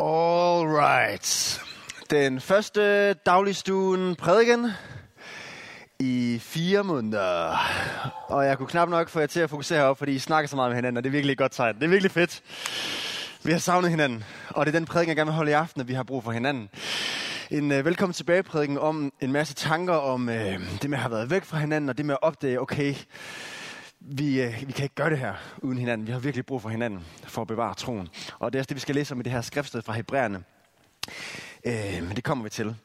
All right. Den første dagligstuen prædiken i fire måneder. Og jeg kunne knap nok få jer til at fokusere heroppe, fordi I snakker så meget med hinanden, og det er virkelig et godt tegn. Det er virkelig fedt. Vi har savnet hinanden, og det er den prædiken, jeg gerne vil holde i aften, at vi har brug for hinanden. En øh, velkommen tilbage prædiken om en masse tanker om øh, det med at have været væk fra hinanden, og det med at opdage, okay, vi, øh, vi kan ikke gøre det her uden hinanden. Vi har virkelig brug for hinanden for at bevare troen. Og det er også det, vi skal læse om i det her skriftsted fra Hebræerne. Øh, men det kommer vi til.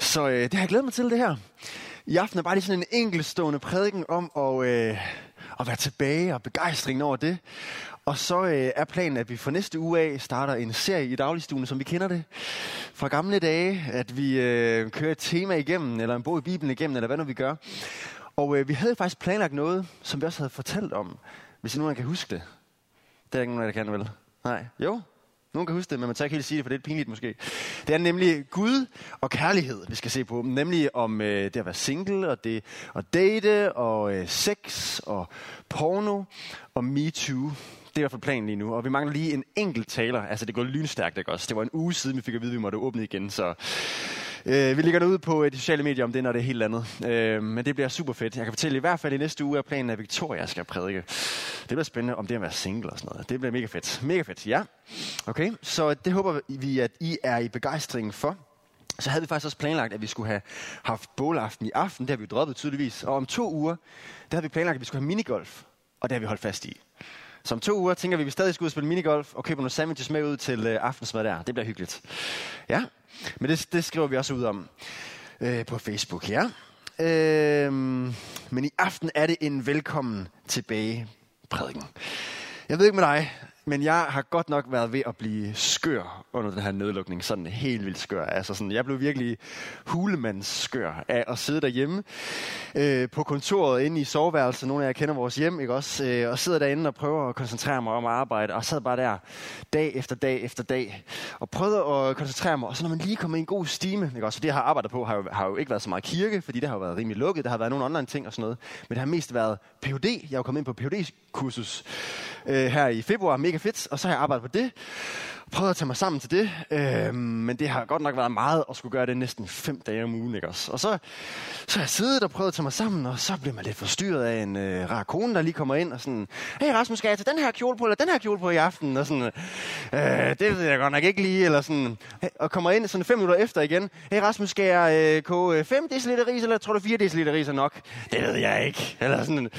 Så øh, det har jeg glædet mig til, det her. I aften er bare lige sådan en enkeltstående prædiken om at, øh, at være tilbage og begejstringen over det. Og så øh, er planen, at vi for næste uge af starter en serie i dagligstuen, som vi kender det fra gamle dage. At vi øh, kører et tema igennem, eller en bog i Bibelen igennem, eller hvad nu vi gør. Og øh, vi havde faktisk planlagt noget, som vi også havde fortalt om, hvis nogen kan huske det. Det er ikke nogen, der kan, vel? Nej. Jo, nogen kan huske det, men man tager ikke helt sige det, for det er pinligt måske. Det er nemlig Gud og kærlighed, vi skal se på. Nemlig om øh, det at være single, og det at date, og øh, sex, og porno, og MeToo. Det er i hvert fald planen lige nu. Og vi mangler lige en enkelt taler. Altså, det går lynstærkt, ikke også? Det var en uge siden, vi fik at vide, at vi måtte åbne igen, så... Øh, vi ligger det ud på øh, de sociale medier om det, når det er helt andet. Øh, men det bliver super fedt. Jeg kan fortælle i hvert fald i næste uge, at planen er, at Victoria skal prædike. Det bliver spændende, om det er at være single og sådan noget. Det bliver mega fedt. Mega fedt, ja. Okay, så det håber vi, at I er i begejstring for. Så havde vi faktisk også planlagt, at vi skulle have haft bålaften i aften. Det har vi droppet tydeligvis. Og om to uger, der havde vi planlagt, at vi skulle have minigolf. Og det har vi holdt fast i. Så om to uger tænker vi, at vi stadig skal ud og spille minigolf og købe nogle sandwiches med ud til øh, aftensmad der. Det bliver hyggeligt. Ja, men det, det skriver vi også ud om øh, på Facebook, ja. Øh, men i aften er det en velkommen tilbage prædiken. Jeg ved ikke med dig, men jeg har godt nok været ved at blive skør under den her nedlukning. Sådan helt vildt skør. Altså sådan, jeg blev virkelig hulemandsskør af at sidde derhjemme øh, på kontoret inde i soveværelset. Nogle af jer kender vores hjem, ikke også? Øh, og sidder derinde og prøver at koncentrere mig om at arbejde. Og sad bare der dag efter dag efter dag. Og prøvede at koncentrere mig. Og så når man lige kommer i en god stime, ikke også? Så det jeg har arbejdet på har jo, har jo ikke været så meget kirke, fordi det har jo været rimelig lukket. Der har været nogle online ting og sådan noget. Men det har mest været PhD. Jeg er jo kommet ind på PhD-kursus øh, her i februar. Mega fedt. Og så har jeg arbejdet på det. Prøvet at tage mig sammen til det. Øh, men det har godt nok været meget at skulle gøre det næsten fem dage om ugen. Ikke også? Og så, så har jeg siddet og prøvet at tage mig sammen, og så bliver man lidt forstyrret af en øh, rar kone, der lige kommer ind og sådan, hey Rasmus, skal jeg tage den her kjole på, eller den her kjole på i aften? Og sådan, øh, det ved jeg godt nok ikke lige, eller sådan, og kommer ind sådan fem minutter efter igen, hey Rasmus, skal jeg øh, koge øh, 5 dl ris, eller tror du 4 dl ris er nok? Det ved jeg ikke. Eller sådan,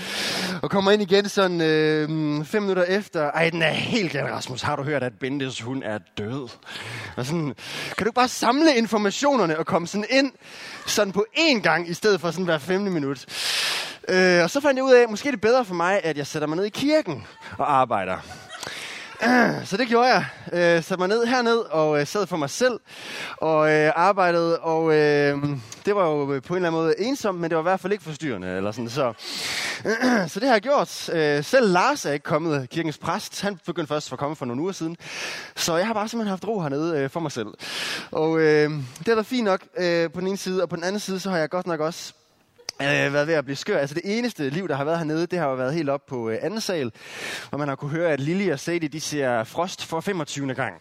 og kommer ind igen sådan øh, fem minutter efter, ej, den er helt galt, Rasmus, har du hørt, at Bentes hun er død? Og sådan, kan du ikke bare samle informationerne og komme sådan ind sådan på én gang, i stedet for sådan hver femte minut? Øh, og så fandt jeg ud af, at måske er det bedre for mig, at jeg sætter mig ned i kirken og arbejder. Så det gjorde jeg. Øh, satte mig ned herned og øh, sad for mig selv og øh, arbejdede. Og øh, det var jo på en eller anden måde ensomt, men det var i hvert fald ikke forstyrrende. Eller sådan. Så, øh, så det har jeg gjort. Øh, selv Lars er ikke kommet, øh, kirkens præst. Han begyndte først at komme for nogle uger siden. Så jeg har bare simpelthen haft ro hernede øh, for mig selv. Og øh, det er da fint nok øh, på den ene side. Og på den anden side, så har jeg godt nok også øh, været ved at blive skør. Altså det eneste liv, der har været hernede, det har jo været helt op på øh, anden sal, hvor man har kunne høre, at Lili og Sadie, de ser Frost for 25. gang.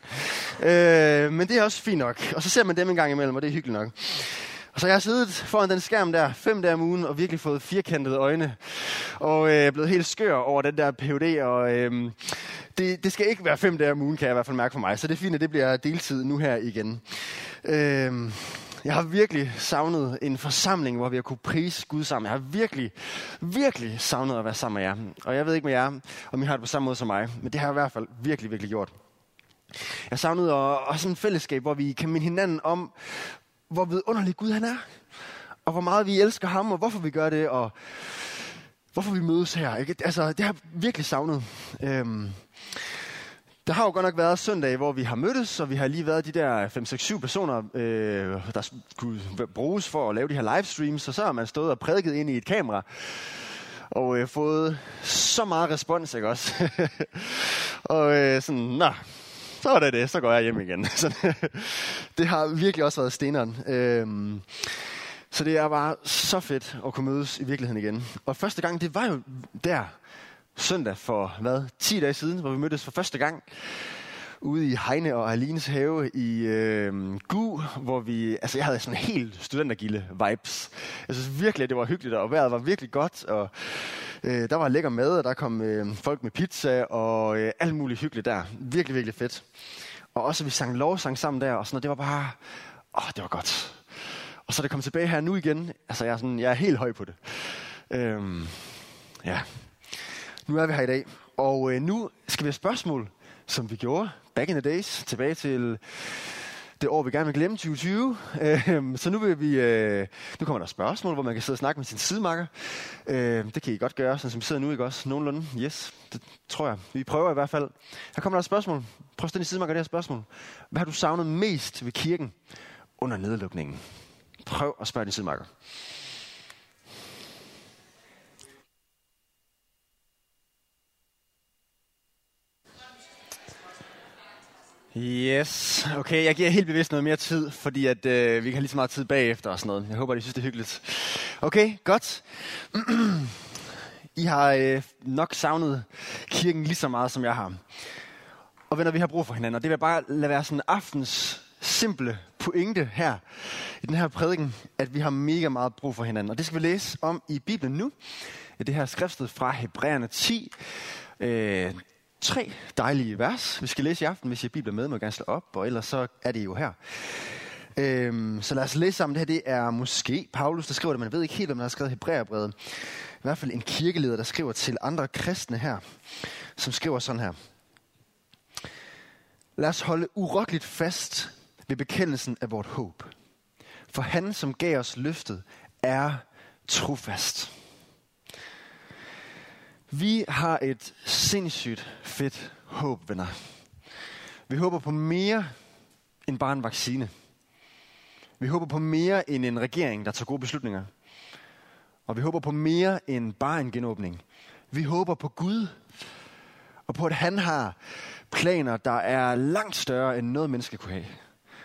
Øh, men det er også fint nok. Og så ser man dem en gang imellem, og det er hyggeligt nok. Og så jeg har siddet foran den skærm der fem dage om ugen og virkelig fået firkantede øjne. Og øh, blevet helt skør over den der PUD, Og øh, det, det skal ikke være fem dage om ugen, kan jeg i hvert fald mærke for mig. Så det er fint, at det bliver deltid nu her igen. Øh, jeg har virkelig savnet en forsamling, hvor vi har kunne prise Gud sammen. Jeg har virkelig, virkelig savnet at være sammen med jer. Og jeg ved ikke med jer, om I har det på samme måde som mig, men det har jeg i hvert fald virkelig, virkelig gjort. Jeg savnede også en fællesskab, hvor vi kan minde hinanden om, hvor vidunderlig Gud han er. Og hvor meget vi elsker ham, og hvorfor vi gør det, og hvorfor vi mødes her. Ikke? Altså, det har jeg virkelig savnet. Øhm, der har jo godt nok været søndag, hvor vi har mødtes, og vi har lige været de der 5-6-7 personer, øh, der skulle bruges for at lave de her livestreams, og så har man stået og prædiket ind i et kamera, og øh, fået så meget respons, ikke også? og øh, sådan, nå, så er det det, så går jeg hjem igen. så, det har virkelig også været steneren. Øh, så det er bare så fedt at kunne mødes i virkeligheden igen. Og første gang, det var jo der, søndag for, hvad, 10 dage siden, hvor vi mødtes for første gang, ude i Heine og Alines have i øh, Gu, hvor vi, altså jeg havde sådan helt studentergilde vibes. Jeg synes virkelig, at det var hyggeligt, og vejret var virkelig godt, og øh, der var lækker mad, og der kom øh, folk med pizza, og øh, alt muligt hyggeligt der. Virkelig, virkelig fedt. Og også, at vi sang lovsang sammen der, og sådan noget, det var bare, åh, det var godt. Og så er det kommet tilbage her nu igen. Altså, jeg er, sådan, jeg er helt høj på det. Øhm, ja. Nu er vi her i dag, og øh, nu skal vi have spørgsmål, som vi gjorde back in the days, tilbage til det år, vi gerne vil glemme, 2020. Øh, så nu vil vi, øh, nu kommer der spørgsmål, hvor man kan sidde og snakke med sin sidemarker. Øh, det kan I godt gøre, sådan som vi sidder nu, ikke også? Nogenlunde, yes, det tror jeg. Vi prøver i hvert fald. Her kommer der et spørgsmål. Prøv at stille sidemarker det her spørgsmål. Hvad har du savnet mest ved kirken under nedlukningen? Prøv at spørge din sidemarker. Yes, okay, jeg giver helt bevidst noget mere tid, fordi at, øh, vi kan have lige så meget tid bagefter og sådan noget. Jeg håber, at I synes, det er hyggeligt. Okay, godt. I har øh, nok savnet kirken lige så meget, som jeg har. Og venner, vi har brug for hinanden, og det vil bare lade være sådan aftens simple pointe her i den her prædiken, at vi har mega meget brug for hinanden. Og det skal vi læse om i Bibelen nu. Det her skriftsted fra Hebræerne 10. Øh, tre dejlige vers, vi skal læse i aften. Hvis I har med, må jeg gerne slå op, og ellers så er det jo her. Øhm, så lad os læse sammen. Det her det er måske Paulus, der skriver det. Man ved ikke helt, om han har skrevet Hebræerbrevet. I hvert fald en kirkeleder, der skriver til andre kristne her, som skriver sådan her. Lad os holde urokkeligt fast ved bekendelsen af vort håb. For han, som gav os løftet, er trofast. Vi har et sindssygt fedt håb, venner. Vi håber på mere end bare en vaccine. Vi håber på mere end en regering, der tager gode beslutninger. Og vi håber på mere end bare en genåbning. Vi håber på Gud, og på at han har planer, der er langt større end noget menneske kunne have.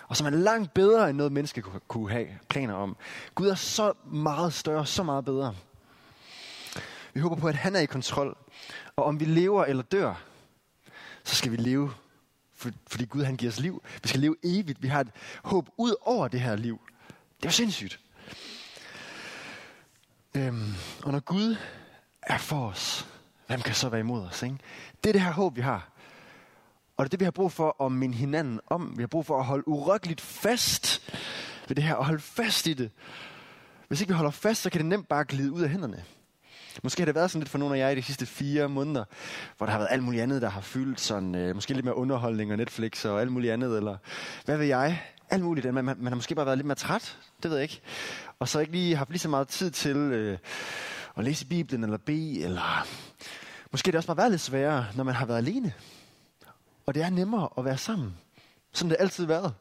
Og som er langt bedre end noget menneske kunne have planer om. Gud er så meget større, så meget bedre. Vi håber på, at han er i kontrol. Og om vi lever eller dør, så skal vi leve, fordi Gud han giver os liv. Vi skal leve evigt. Vi har et håb ud over det her liv. Det er jo sindssygt. Øhm, og når Gud er for os, hvem kan så være imod os? Ikke? Det er det her håb, vi har. Og det er det, vi har brug for at minde hinanden om. Vi har brug for at holde urokkeligt fast ved det her, og holde fast i det. Hvis ikke vi holder fast, så kan det nemt bare glide ud af hænderne. Måske har det været sådan lidt for nogle af jer i de sidste fire måneder, hvor der har været alt muligt andet, der har fyldt sådan, øh, måske lidt mere underholdning og Netflix og alt muligt andet, eller hvad ved jeg, alt muligt. Man, man, man har måske bare været lidt mere træt, det ved jeg ikke. Og så ikke lige haft lige så meget tid til øh, at læse Bibelen eller bede, eller måske det også bare været lidt sværere, når man har været alene. Og det er nemmere at være sammen. Sådan det altid været.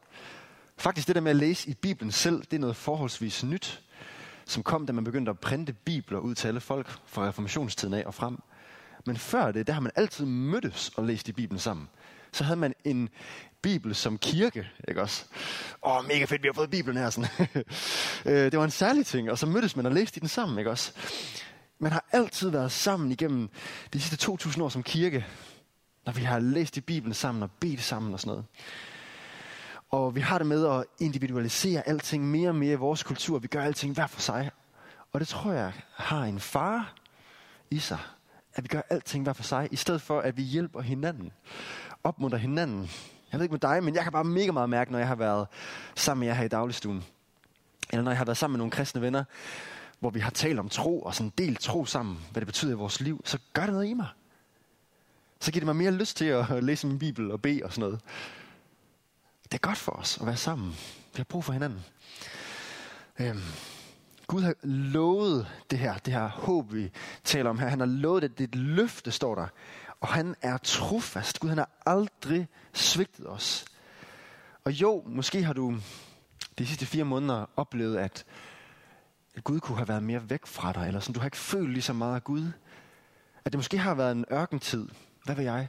Faktisk det der med at læse i Bibelen selv, det er noget forholdsvis nyt som kom, da man begyndte at printe bibler ud til alle folk fra reformationstiden af og frem. Men før det, der har man altid mødtes og læst i Bibelen sammen. Så havde man en bibel som kirke, ikke også? Åh, mega fedt, vi har fået Bibelen her. Sådan. Øh, det var en særlig ting, og så mødtes man og læste i den sammen, ikke også? Man har altid været sammen igennem de sidste 2000 år som kirke, når vi har læst i Bibelen sammen og bedt sammen og sådan noget. Og vi har det med at individualisere alting mere og mere i vores kultur. Vi gør alting hver for sig. Og det tror jeg har en far i sig. At vi gør alting hver for sig, i stedet for at vi hjælper hinanden. Opmunter hinanden. Jeg ved ikke med dig, men jeg kan bare mega meget mærke, når jeg har været sammen med jer her i dagligstuen. Eller når jeg har været sammen med nogle kristne venner, hvor vi har talt om tro og sådan delt tro sammen, hvad det betyder i vores liv, så gør det noget i mig. Så giver det mig mere lyst til at læse min bibel og bede og sådan noget. Det er godt for os at være sammen. Vi har brug for hinanden. Øhm, Gud har lovet det her, det her håb, vi taler om her. Han har lovet det, det er et løfte, står der. Og han er trofast. Gud han har aldrig svigtet os. Og jo, måske har du de sidste fire måneder oplevet, at, at Gud kunne have været mere væk fra dig, eller sådan, du har ikke følt lige så meget af Gud. At det måske har været en ørkentid. Hvad ved jeg?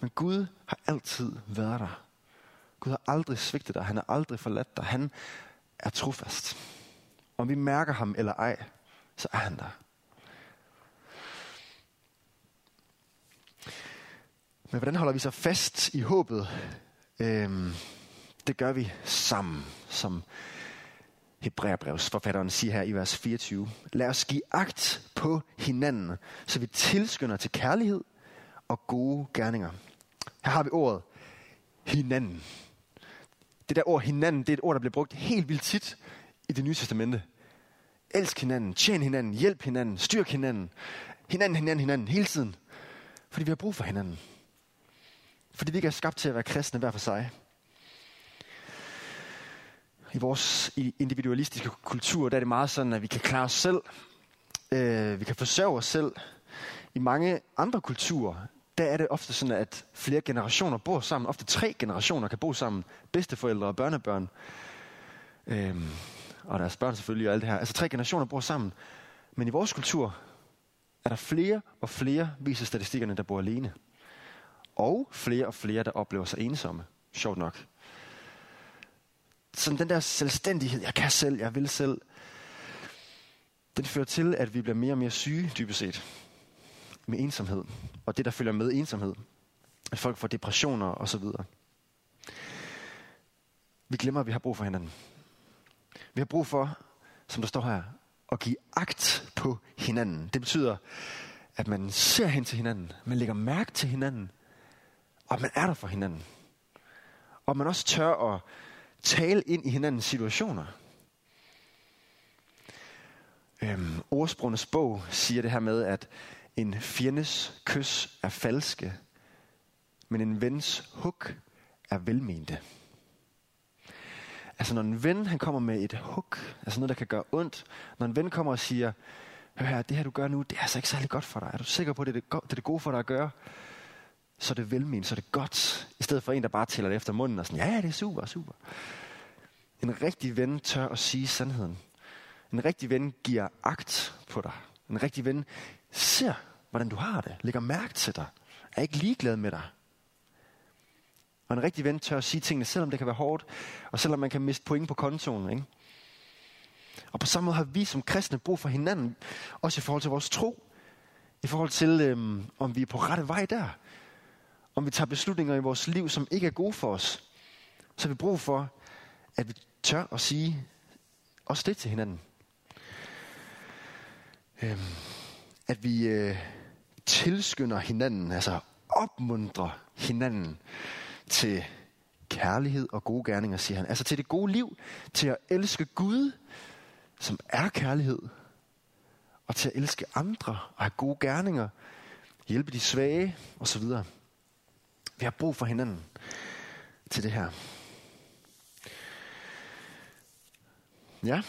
Men Gud har altid været der. Gud har aldrig svigtet dig. Han har aldrig forladt dig. Han er trofast. Om vi mærker ham eller ej, så er han der. Men hvordan holder vi så fast i håbet? Øhm, det gør vi sammen, som Hebræerbrevsforfatteren siger her i vers 24. Lad os give agt på hinanden, så vi tilskynder til kærlighed og gode gerninger. Her har vi ordet hinanden. Det der ord hinanden, det er et ord, der bliver brugt helt vildt tit i det nye testamente. Elsk hinanden, tjen hinanden, hjælp hinanden, styrk hinanden. Hinanden, hinanden, hinanden, hele tiden. Fordi vi har brug for hinanden. Fordi vi ikke er skabt til at være kristne hver for sig. I vores individualistiske kultur, der er det meget sådan, at vi kan klare os selv. Øh, vi kan forsørge os selv. I mange andre kulturer, der er det ofte sådan, at flere generationer bor sammen. Ofte tre generationer kan bo sammen. Bedsteforældre og børnebørn. Øhm, og deres børn selvfølgelig og alt det her. Altså tre generationer bor sammen. Men i vores kultur er der flere og flere, viser statistikkerne, der bor alene. Og flere og flere, der oplever sig ensomme. Sjovt nok. Sådan den der selvstændighed, jeg kan selv, jeg vil selv, den fører til, at vi bliver mere og mere syge, dybest set med ensomhed, og det, der følger med ensomhed. At folk får depressioner og så videre. Vi glemmer, at vi har brug for hinanden. Vi har brug for, som der står her, at give agt på hinanden. Det betyder, at man ser hen til hinanden, man lægger mærke til hinanden, og man er der for hinanden. Og man også tør at tale ind i hinandens situationer. Øhm, ordsprogenes bog siger det her med, at en fjendes kys er falske, men en vens hug er velmente. Altså når en ven han kommer med et hug, altså noget der kan gøre ondt, når en ven kommer og siger, hør her, det her du gør nu, det er altså ikke særlig godt for dig. Er du sikker på, at det er det, go- det, er det gode for dig at gøre? Så er det velment, så er det godt. I stedet for en, der bare tæller det efter munden og sådan, ja, ja, det er super, super. En rigtig ven tør at sige sandheden. En rigtig ven giver agt på dig. En rigtig ven ser, hvordan du har det, lægger mærke til dig, er ikke ligeglad med dig. Og en rigtig ven tør at sige tingene, selvom det kan være hårdt, og selvom man kan miste point på kontoen. Ikke? Og på samme måde har vi som kristne brug for hinanden, også i forhold til vores tro. I forhold til, øhm, om vi er på rette vej der. Om vi tager beslutninger i vores liv, som ikke er gode for os. Så har vi brug for, at vi tør at sige også det til hinanden. Øhm, at vi øh, tilskynder hinanden, altså opmuntrer hinanden til kærlighed og gode gerninger, siger han. Altså til det gode liv, til at elske Gud, som er kærlighed, og til at elske andre og have gode gerninger, hjælpe de svage osv. Vi har brug for hinanden til det her. Ja,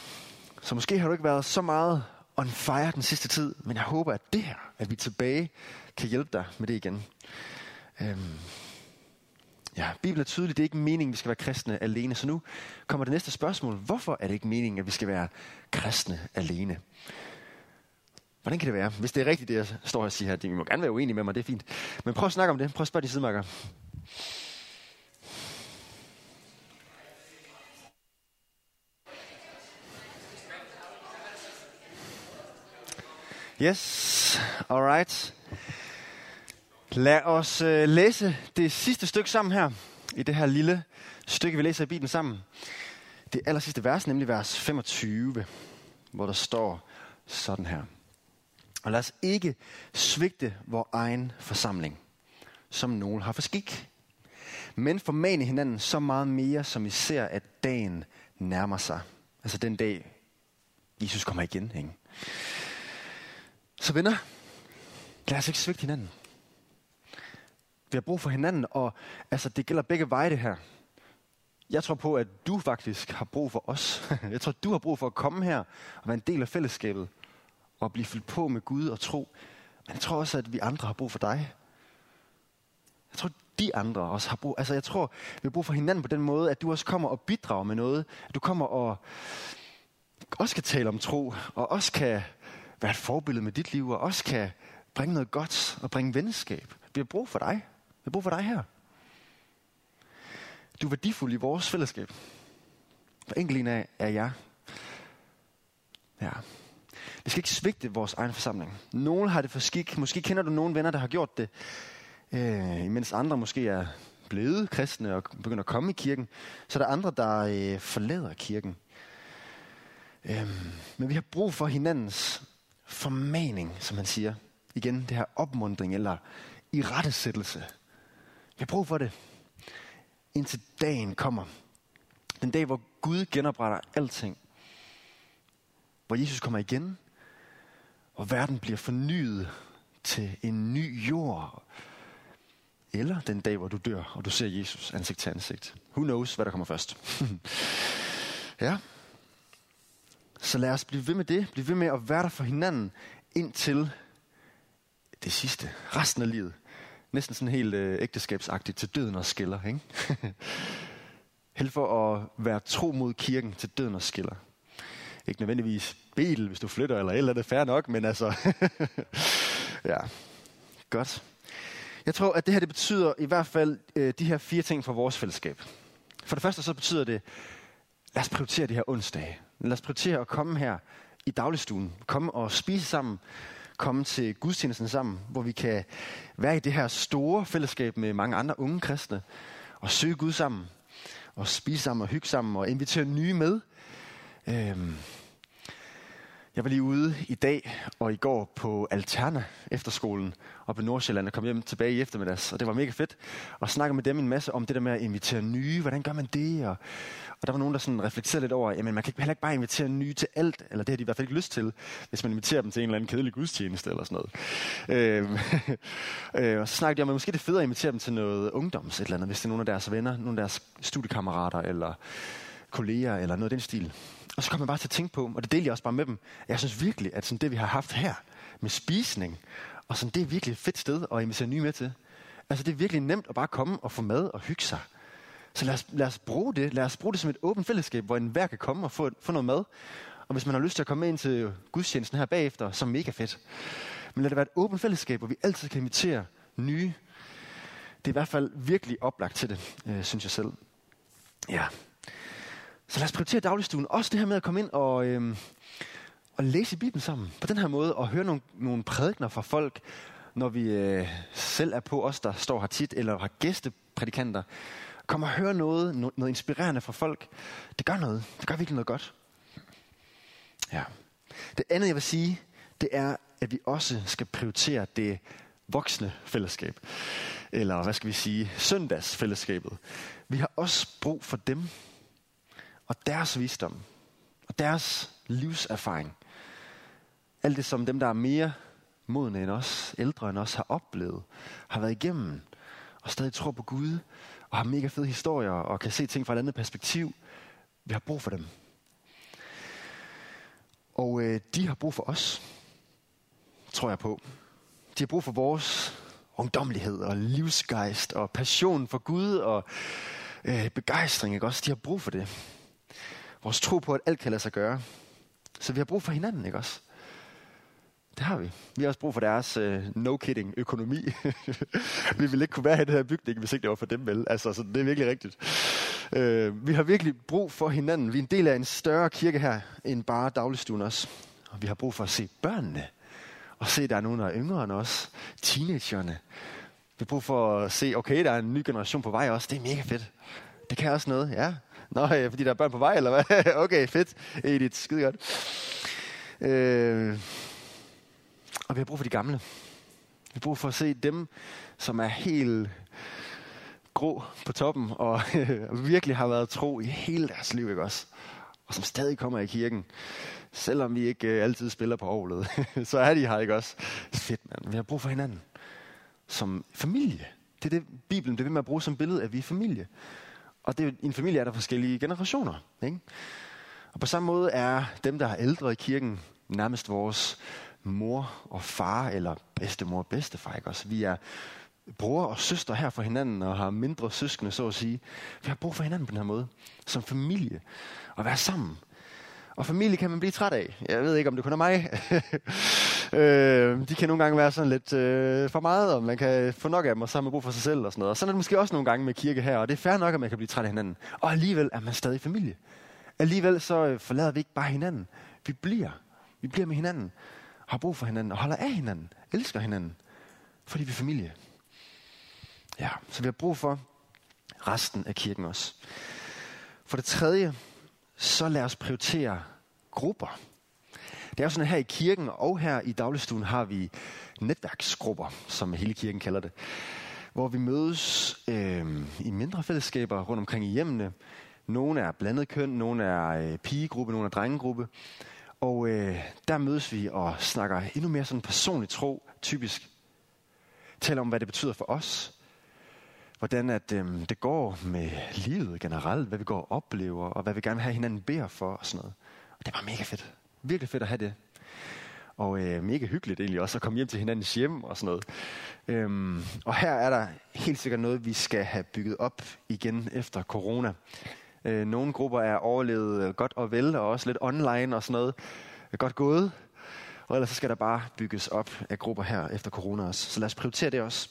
så måske har du ikke været så meget on fire den sidste tid, men jeg håber, at det her, at vi tilbage kan hjælpe dig med det igen. Øhm, ja, Bibelen er tydelig, det er ikke meningen, at vi skal være kristne alene. Så nu kommer det næste spørgsmål. Hvorfor er det ikke meningen, at vi skal være kristne alene? Hvordan kan det være? Hvis det er rigtigt, det jeg står og siger her, det, må gerne være uenige med mig, det er fint. Men prøv at snakke om det. Prøv at spørge de sidemarker. Yes, alright. Lad os øh, læse det sidste stykke sammen her, i det her lille stykke, vi læser i Bibelen sammen. Det aller sidste vers, nemlig vers 25, hvor der står sådan her. Og lad os ikke svigte vores egen forsamling, som nogen har for skik. Men formane hinanden så meget mere, som vi ser, at dagen nærmer sig. Altså den dag, Jesus kommer igen. Ikke? Så venner, lad os ikke svigte hinanden. Vi har brug for hinanden, og altså, det gælder begge veje det her. Jeg tror på, at du faktisk har brug for os. Jeg tror, du har brug for at komme her og være en del af fællesskabet og blive fyldt på med Gud og tro. Men jeg tror også, at vi andre har brug for dig. Jeg tror, de andre også har brug. Altså, jeg tror, vi har brug for hinanden på den måde, at du også kommer og bidrager med noget. At du kommer og også kan tale om tro, og også kan være et forbillede med dit liv, og også kan bringe noget godt og bringe venskab. Vi har brug for dig. Vi har brug for dig her. Du er værdifuld i vores fællesskab. For enkelt en af er jeg. Ja. Vi skal ikke svigte vores egen forsamling. Nogle har det for skik. Måske kender du nogle venner, der har gjort det. Øh, imens andre måske er blevet kristne og begynder at komme i kirken, så er der andre, der øh, forlader kirken. Øh, men vi har brug for hinandens formaning, som man siger. Igen, det her opmundring eller i rettesættelse. Vi har brug for det, indtil dagen kommer. Den dag, hvor Gud genopretter alting. Hvor Jesus kommer igen, og verden bliver fornyet til en ny jord. Eller den dag, hvor du dør, og du ser Jesus ansigt til ansigt. Who knows, hvad der kommer først. ja. Så lad os blive ved med det. Blive ved med at være der for hinanden indtil det sidste. Resten af livet. Næsten sådan helt øh, ægteskabsagtigt til døden og skiller. Ikke? Held for at være tro mod kirken til døden og skiller. Ikke nødvendigvis bil, hvis du flytter eller et eller andet, fair nok, men altså... ja, godt. Jeg tror, at det her det betyder i hvert fald øh, de her fire ting for vores fællesskab. For det første så betyder det, lad os prioritere de her onsdage. Lad os prioritere at komme her i dagligstuen. Komme og spise sammen. Komme til gudstjenesten sammen, hvor vi kan være i det her store fællesskab med mange andre unge kristne. Og søge Gud sammen. Og spise sammen og hygge sammen og invitere nye med. Øhm, jeg var lige ude i dag og i går på Alterna efterskolen op i Nordsjælland og kom hjem tilbage i eftermiddags, og det var mega fedt. Og snakke med dem en masse om det der med at invitere nye, hvordan gør man det? Og, og der var nogen, der sådan reflekterede lidt over, jamen man kan heller ikke bare invitere nye til alt, eller det har de i hvert fald ikke lyst til, hvis man inviterer dem til en eller anden kedelig gudstjeneste eller sådan noget. Øhm, øh, og så snakkede jeg om, at måske det er federe at invitere dem til noget ungdoms et eller andet, hvis det er nogle af deres venner, nogle af deres studiekammerater eller kolleger eller noget af den stil. Og så kom jeg bare til at tænke på, og det delte jeg også bare med dem, jeg synes virkelig, at sådan det vi har haft her med spisning, og sådan, det er virkelig et fedt sted at invitere nye med til. Altså det er virkelig nemt at bare komme og få mad og hygge sig. Så lad os, lad os bruge det. Lad os bruge det som et åbent fællesskab, hvor enhver kan komme og få, få noget mad. Og hvis man har lyst til at komme med ind til gudstjenesten her bagefter, så er mega fedt. Men lad det være et åbent fællesskab, hvor vi altid kan invitere nye. Det er i hvert fald virkelig oplagt til det, øh, synes jeg selv. Ja. Så lad os prioritere dagligstuen. Også det her med at komme ind og, øhm, og læse Bibelen sammen. På den her måde. Og høre nogle, nogle prædikner fra folk, når vi øh, selv er på os, der står her tit, eller har gæsteprædikanter. Kom og høre noget, no, noget inspirerende fra folk. Det gør noget. Det gør virkelig noget godt. Ja. Det andet, jeg vil sige, det er, at vi også skal prioritere det voksne fællesskab. Eller hvad skal vi sige, søndagsfællesskabet. Vi har også brug for dem, og deres visdom, og deres livserfaring. Alt det, som dem, der er mere modne end os, ældre end os, har oplevet, har været igennem, og stadig tror på Gud, og har mega fede historier, og kan se ting fra et andet perspektiv. Vi har brug for dem. Og øh, de har brug for os, tror jeg på. De har brug for vores ungdommelighed og livsgejst og passion for Gud og øh, begejstring. Ikke også? De har brug for det. Vores tro på, at alt kan lade sig gøre. Så vi har brug for hinanden, ikke også? Det har vi. Vi har også brug for deres øh, uh, no-kidding økonomi. vi ville ikke kunne være i det her bygning, hvis ikke det var for dem, vel? Altså, så det er virkelig rigtigt. Uh, vi har virkelig brug for hinanden. Vi er en del af en større kirke her, end bare dagligstuen også. Og vi har brug for at se børnene. Og se, der er nogen, der er yngre end os. Teenagerne. Vi har brug for at se, okay, der er en ny generation på vej også. Det er mega fedt. Det kan også noget, ja. Nå, øh, fordi der er børn på vej, eller hvad? okay, fedt. Edith, skide godt. Øh, og vi har brug for de gamle. Vi har brug for at se dem, som er helt grå på toppen, og øh, virkelig har været tro i hele deres liv, ikke også? Og som stadig kommer i kirken. Selvom vi ikke øh, altid spiller på ovlet, så er de her, ikke også? Fedt, mand. Vi har brug for hinanden. Som familie. Det er det, Bibelen det vil med at bruge som billede, at vi er familie. Og det er, i en familie er der forskellige generationer. Ikke? Og på samme måde er dem, der er ældre i kirken, nærmest vores mor og far, eller bedstemor og bedstefar. Ikke? Også vi er bror og søster her for hinanden, og har mindre søskende, så at sige. Vi har brug for hinanden på den her måde, som familie, og være sammen. Og familie kan man blive træt af. Jeg ved ikke, om det kun er mig. øh, de kan nogle gange være sådan lidt øh, for meget, og man kan få nok af dem, og så har man brug for sig selv og sådan noget. Og sådan er det måske også nogle gange med kirke her, og det er fair nok, at man kan blive træt af hinanden. Og alligevel er man stadig familie. Alligevel så øh, forlader vi ikke bare hinanden. Vi bliver. Vi bliver med hinanden. Har brug for hinanden, og holder af hinanden. Elsker hinanden. Fordi vi er familie. Ja, så vi har brug for resten af kirken også. For det tredje, så lad os prioritere grupper. Det er jo sådan, at her i kirken og her i dagligstuen har vi netværksgrupper, som hele kirken kalder det. Hvor vi mødes øh, i mindre fællesskaber rundt omkring i hjemmene. Nogle er blandet køn, nogle er øh, pigegruppe, nogle er drengegruppe. Og øh, der mødes vi og snakker endnu mere sådan personlig tro, typisk. Taler om, hvad det betyder for os. Hvordan at, øh, det går med livet generelt, hvad vi går og oplever, og hvad vi gerne vil have hinanden beder for og sådan noget. Og det var mega fedt. Virkelig fedt at have det. Og øh, mega hyggeligt egentlig også at komme hjem til hinandens hjem og sådan noget. Øhm, og her er der helt sikkert noget, vi skal have bygget op igen efter corona. Øh, nogle grupper er overlevet godt og vel, og også lidt online og sådan noget. Godt gået. Og ellers så skal der bare bygges op af grupper her efter corona også. Så lad os prioritere det også.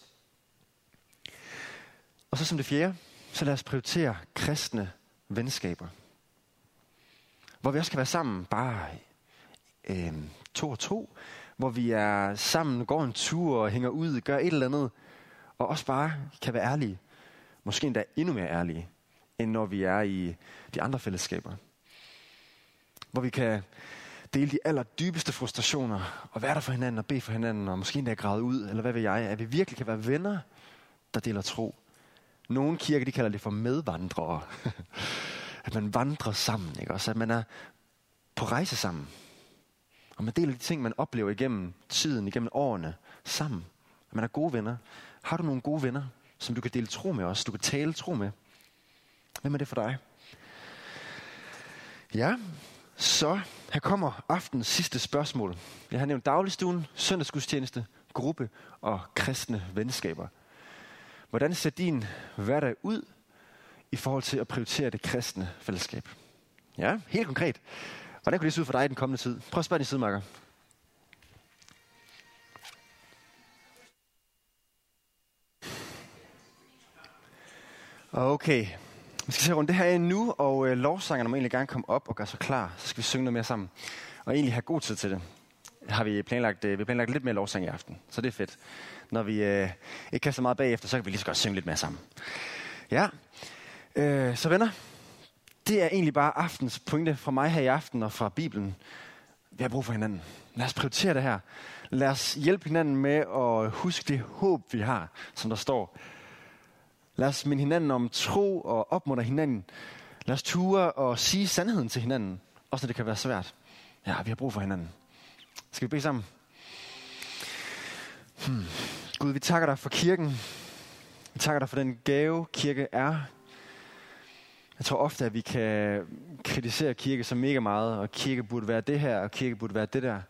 Og så som det fjerde, så lad os prioritere kristne venskaber. Hvor vi også kan være sammen, bare øh, to og to. Hvor vi er sammen, går en tur og hænger ud, gør et eller andet. Og også bare kan være ærlige. Måske endda endnu mere ærlige, end når vi er i de andre fællesskaber. Hvor vi kan dele de allerdybeste frustrationer, og være der for hinanden, og bede for hinanden, og måske endda græde ud, eller hvad ved jeg, at vi virkelig kan være venner, der deler tro. Nogle kirker, de kalder det for medvandrere. at man vandrer sammen, ikke? Også at man er på rejse sammen. Og man deler de ting, man oplever igennem tiden, igennem årene, sammen. At man er gode venner. Har du nogle gode venner, som du kan dele tro med os, du kan tale tro med? Hvem er det for dig? Ja, så her kommer aftens sidste spørgsmål. Jeg har nævnt dagligstuen, søndagsgudstjeneste, gruppe og kristne venskaber. Hvordan ser din hverdag ud i forhold til at prioritere det kristne fællesskab? Ja, helt konkret. Hvordan kunne det se ud for dig i den kommende tid? Prøv at spørge din sidemarker. Okay, vi skal se rundt det her ind nu, og øh, lovsangerne må egentlig gerne komme op og gøre sig klar. Så skal vi synge noget mere sammen. Og egentlig have god tid til det. Har vi planlagt, øh, vi planlagt lidt mere lovsang i aften, så det er fedt. Når vi øh, ikke kan så meget bagefter, så kan vi lige så godt synge lidt mere sammen. Ja, øh, så venner, det er egentlig bare aftens pointe fra mig her i aften og fra Bibelen. Vi har brug for hinanden. Lad os prioritere det her. Lad os hjælpe hinanden med at huske det håb, vi har, som der står. Lad os minde hinanden om tro og opmuntre hinanden. Lad os ture og sige sandheden til hinanden, også når det kan være svært. Ja, vi har brug for hinanden. Skal vi bede sammen? Hmm. Gud, vi takker dig for kirken. Vi takker dig for den gave, kirke er. Jeg tror ofte, at vi kan kritisere kirke så mega meget, og kirke burde være det her, og kirke burde være det der.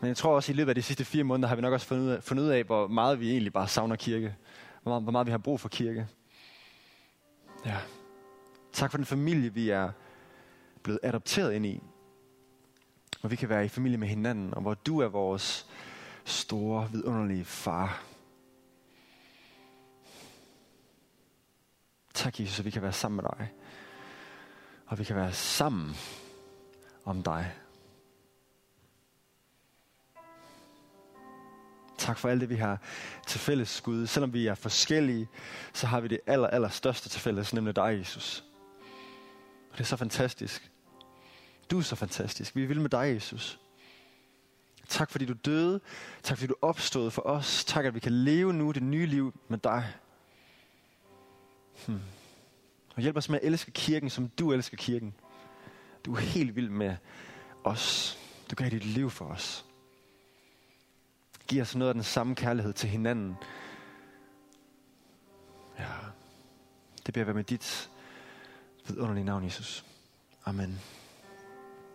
Men jeg tror også, at i løbet af de sidste fire måneder har vi nok også fundet ud af, fundet ud af hvor meget vi egentlig bare savner kirke. Hvor meget, hvor meget vi har brug for kirke. Ja. Tak for den familie, vi er blevet adopteret ind i. Hvor vi kan være i familie med hinanden, og hvor du er vores store, vidunderlige far. Tak, Jesus, at vi kan være sammen med dig. Og vi kan være sammen om dig. Tak for alt det, vi har til fælles, Gud. Selvom vi er forskellige, så har vi det aller, aller største til fælles, nemlig dig, Jesus. Og det er så fantastisk. Du er så fantastisk. Vi vil med dig, Jesus. Tak fordi du døde. Tak fordi du opstod for os. Tak at vi kan leve nu det nye liv med dig. Hmm. Og hjælp os med at elske kirken, som du elsker kirken. Du er helt vild med os. Du gav dit liv for os. Giv os noget af den samme kærlighed til hinanden. Ja, det bliver vi med dit vidunderlige navn, Jesus. Amen.